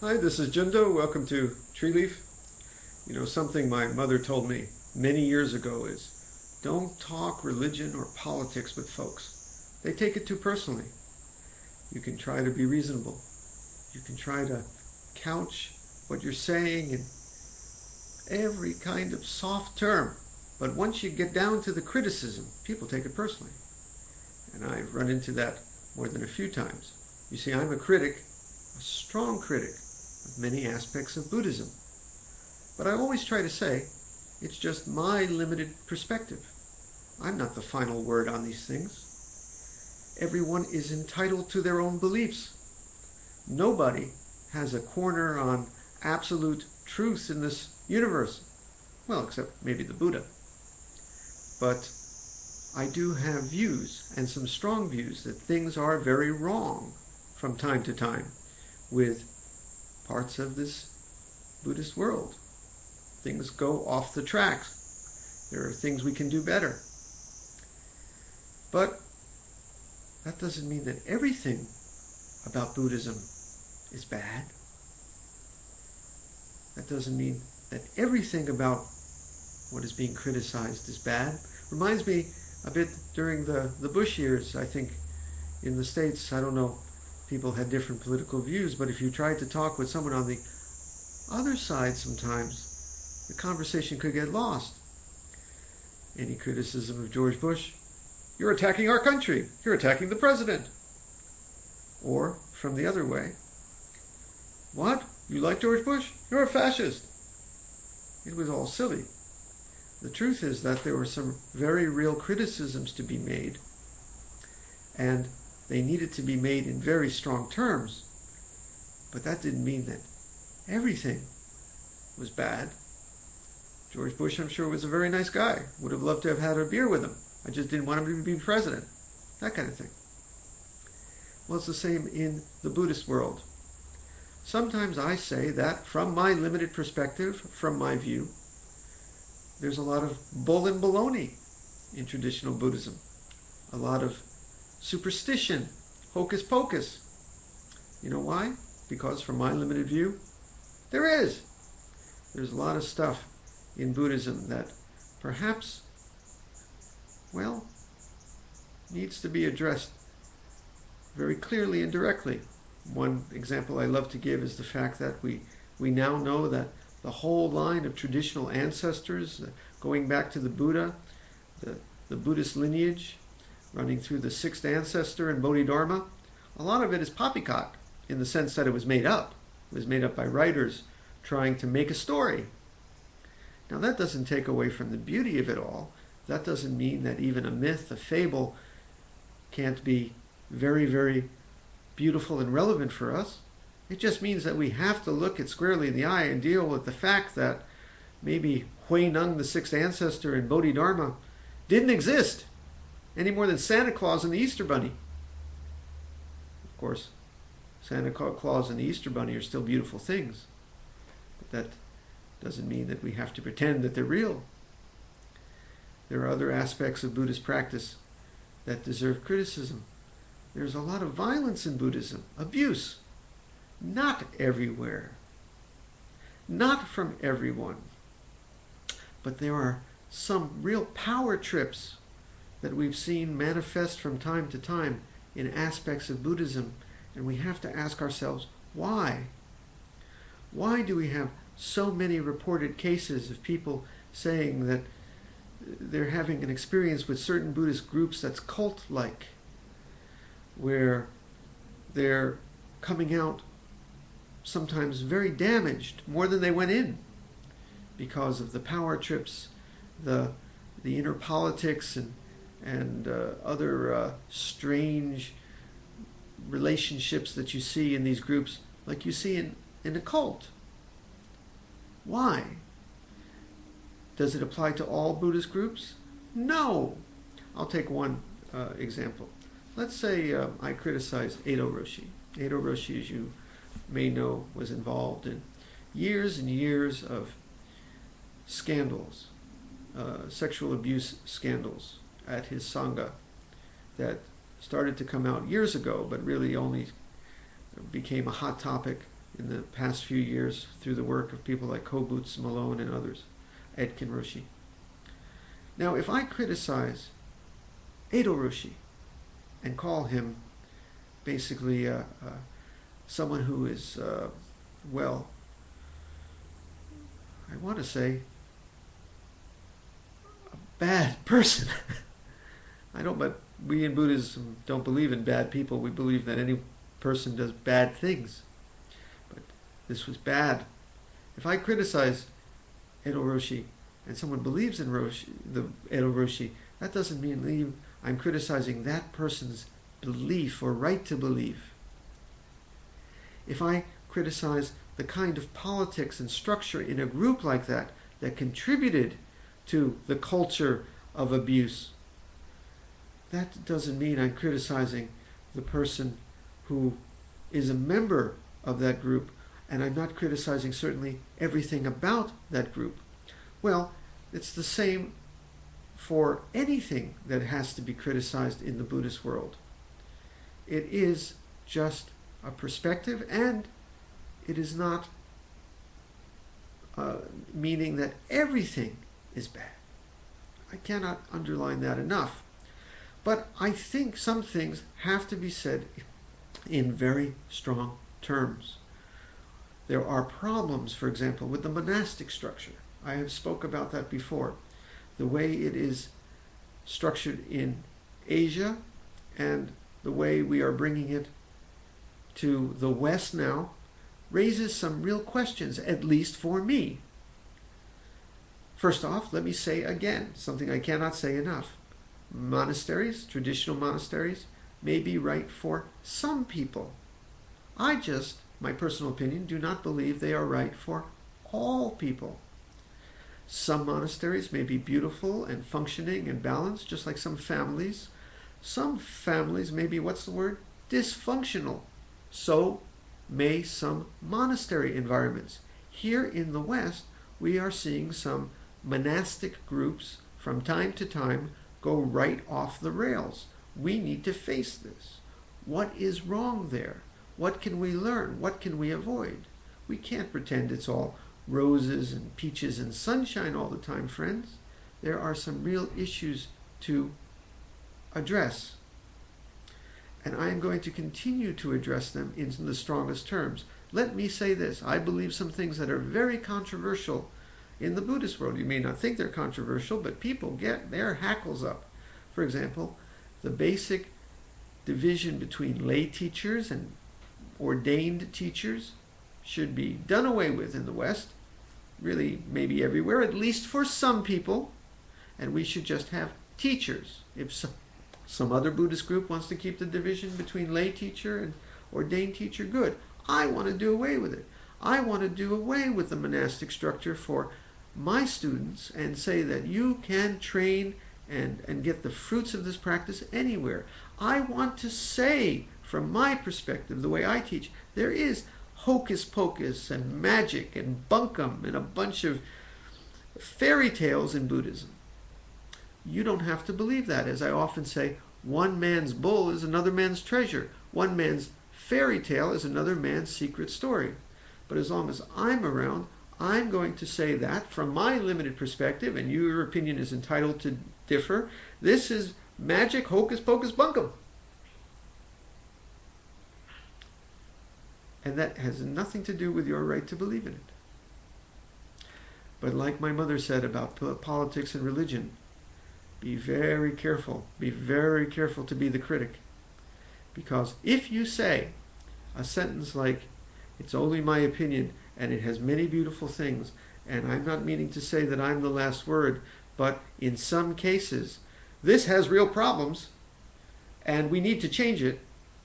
Hi, this is Jundo. Welcome to Treeleaf. You know, something my mother told me many years ago is don't talk religion or politics with folks. They take it too personally. You can try to be reasonable. You can try to couch what you're saying in every kind of soft term. But once you get down to the criticism, people take it personally. And I've run into that more than a few times. You see, I'm a critic, a strong critic many aspects of Buddhism. But I always try to say, it's just my limited perspective. I'm not the final word on these things. Everyone is entitled to their own beliefs. Nobody has a corner on absolute truth in this universe. Well, except maybe the Buddha. But I do have views, and some strong views, that things are very wrong from time to time with parts of this Buddhist world. Things go off the tracks. There are things we can do better. But that doesn't mean that everything about Buddhism is bad. That doesn't mean that everything about what is being criticized is bad. Reminds me a bit during the, the Bush years, I think in the States, I don't know, people had different political views, but if you tried to talk with someone on the other side sometimes, the conversation could get lost. Any criticism of George Bush? You're attacking our country. You're attacking the president. Or, from the other way, what? You like George Bush? You're a fascist. It was all silly. The truth is that there were some very real criticisms to be made, and they needed to be made in very strong terms. But that didn't mean that everything was bad. George Bush, I'm sure, was a very nice guy. Would have loved to have had a beer with him. I just didn't want him to be president. That kind of thing. Well, it's the same in the Buddhist world. Sometimes I say that from my limited perspective, from my view, there's a lot of bull and baloney in traditional Buddhism. A lot of superstition, hocus pocus. You know why? Because from my limited view, there is. There's a lot of stuff in Buddhism that perhaps, well, needs to be addressed very clearly and directly. One example I love to give is the fact that we, we now know that the whole line of traditional ancestors, uh, going back to the Buddha, the, the Buddhist lineage, running through the sixth ancestor and Bodhidharma, a lot of it is poppycock in the sense that it was made up. It was made up by writers trying to make a story. Now, that doesn't take away from the beauty of it all. That doesn't mean that even a myth, a fable, can't be very, very beautiful and relevant for us. It just means that we have to look it squarely in the eye and deal with the fact that maybe Hui Neng, the sixth ancestor, and Bodhidharma didn't exist any more than Santa Claus and the Easter Bunny. Of course, Santa Claus and the Easter Bunny are still beautiful things, but that doesn't mean that we have to pretend that they're real. There are other aspects of Buddhist practice that deserve criticism. There's a lot of violence in Buddhism, abuse. Not everywhere. Not from everyone. But there are some real power trips that we've seen manifest from time to time in aspects of Buddhism, and we have to ask ourselves why? Why do we have so many reported cases of people saying that they're having an experience with certain Buddhist groups that's cult like, where they're coming out sometimes very damaged, more than they went in, because of the power trips, the the inner politics, and and uh, other uh, strange relationships that you see in these groups, like you see in in a cult. Why? Does it apply to all Buddhist groups? No. I'll take one uh, example. Let's say uh, I criticize Eido Roshi. Eido Roshi, as you may know, was involved in years and years of scandals, uh, sexual abuse scandals at his Sangha that started to come out years ago, but really only became a hot topic in the past few years through the work of people like Kobutsu, Malone, and others, Aitken Roshi. Now, if I criticize Eido Roshi and call him basically uh, uh, someone who is, uh, well, I want to say, a bad person. I don't, but we in Buddhism don't believe in bad people. We believe that any person does bad things. But this was bad. If I criticize Eido Roshi and someone believes in Roshi, the Eido Roshi, that doesn't mean I'm criticizing that person's belief or right to believe. If I criticize the kind of politics and structure in a group like that that contributed to the culture of abuse, that doesn't mean I'm criticizing the person who is a member of that group, and I'm not criticizing certainly everything about that group. Well, it's the same for anything that has to be criticized in the Buddhist world. It is just a perspective, and it is not uh, meaning that everything is bad. I cannot underline that enough. But I think some things have to be said in very strong terms. There are problems, for example, with the monastic structure. I have spoke about that before. The way it is structured in Asia and the way we are bringing it to the West now raises some real questions, at least for me. First off, let me say again something I cannot say enough. Monasteries, traditional monasteries, may be right for some people. I just, my personal opinion, do not believe they are right for all people. Some monasteries may be beautiful and functioning and balanced, just like some families. Some families may be, what's the word? Dysfunctional. So may some monastery environments. Here in the West, we are seeing some monastic groups from time to time go right off the rails. We need to face this. What is wrong there? What can we learn? What can we avoid? We can't pretend it's all roses and peaches and sunshine all the time, friends. There are some real issues to address. And I am going to continue to address them in the strongest terms. Let me say this I believe some things that are very controversial in the Buddhist world. You may not think they're controversial, but people get their hackles up. For example, the basic division between lay teachers and ordained teachers should be done away with in the West, really, maybe everywhere, at least for some people, and we should just have teachers. If some, some other Buddhist group wants to keep the division between lay teacher and ordained teacher, good. I want to do away with it. I want to do away with the monastic structure for my students and say that you can train and, and get the fruits of this practice anywhere. I want to say, from my perspective, the way I teach, there is hocus pocus and magic and bunkum and a bunch of fairy tales in Buddhism. You don't have to believe that. As I often say, one man's bull is another man's treasure. One man's fairy tale is another man's secret story. But as long as I'm around, I'm going to say that from my limited perspective, and your opinion is entitled to differ. This is magic hocus pocus bunkum. And that has nothing to do with your right to believe in it. But like my mother said about politics and religion, be very careful. Be very careful to be the critic. Because if you say a sentence like, it's only my opinion and it has many beautiful things, and I'm not meaning to say that I'm the last word, but in some cases, this has real problems and we need to change it.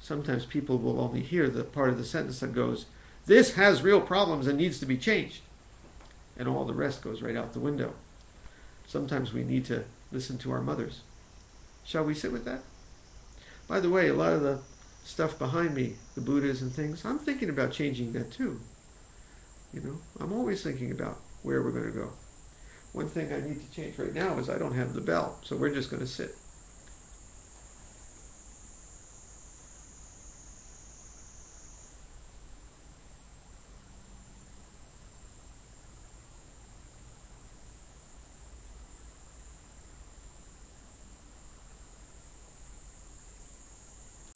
Sometimes people will only hear the part of the sentence that goes, This has real problems and needs to be changed. And all the rest goes right out the window. Sometimes we need to listen to our mothers. Shall we sit with that? By the way, a lot of the stuff behind me, the Buddhas and things, I'm thinking about changing that too. You know, I'm always thinking about where we're going to go. One thing I need to change right now is I don't have the bell, so we're just going to sit.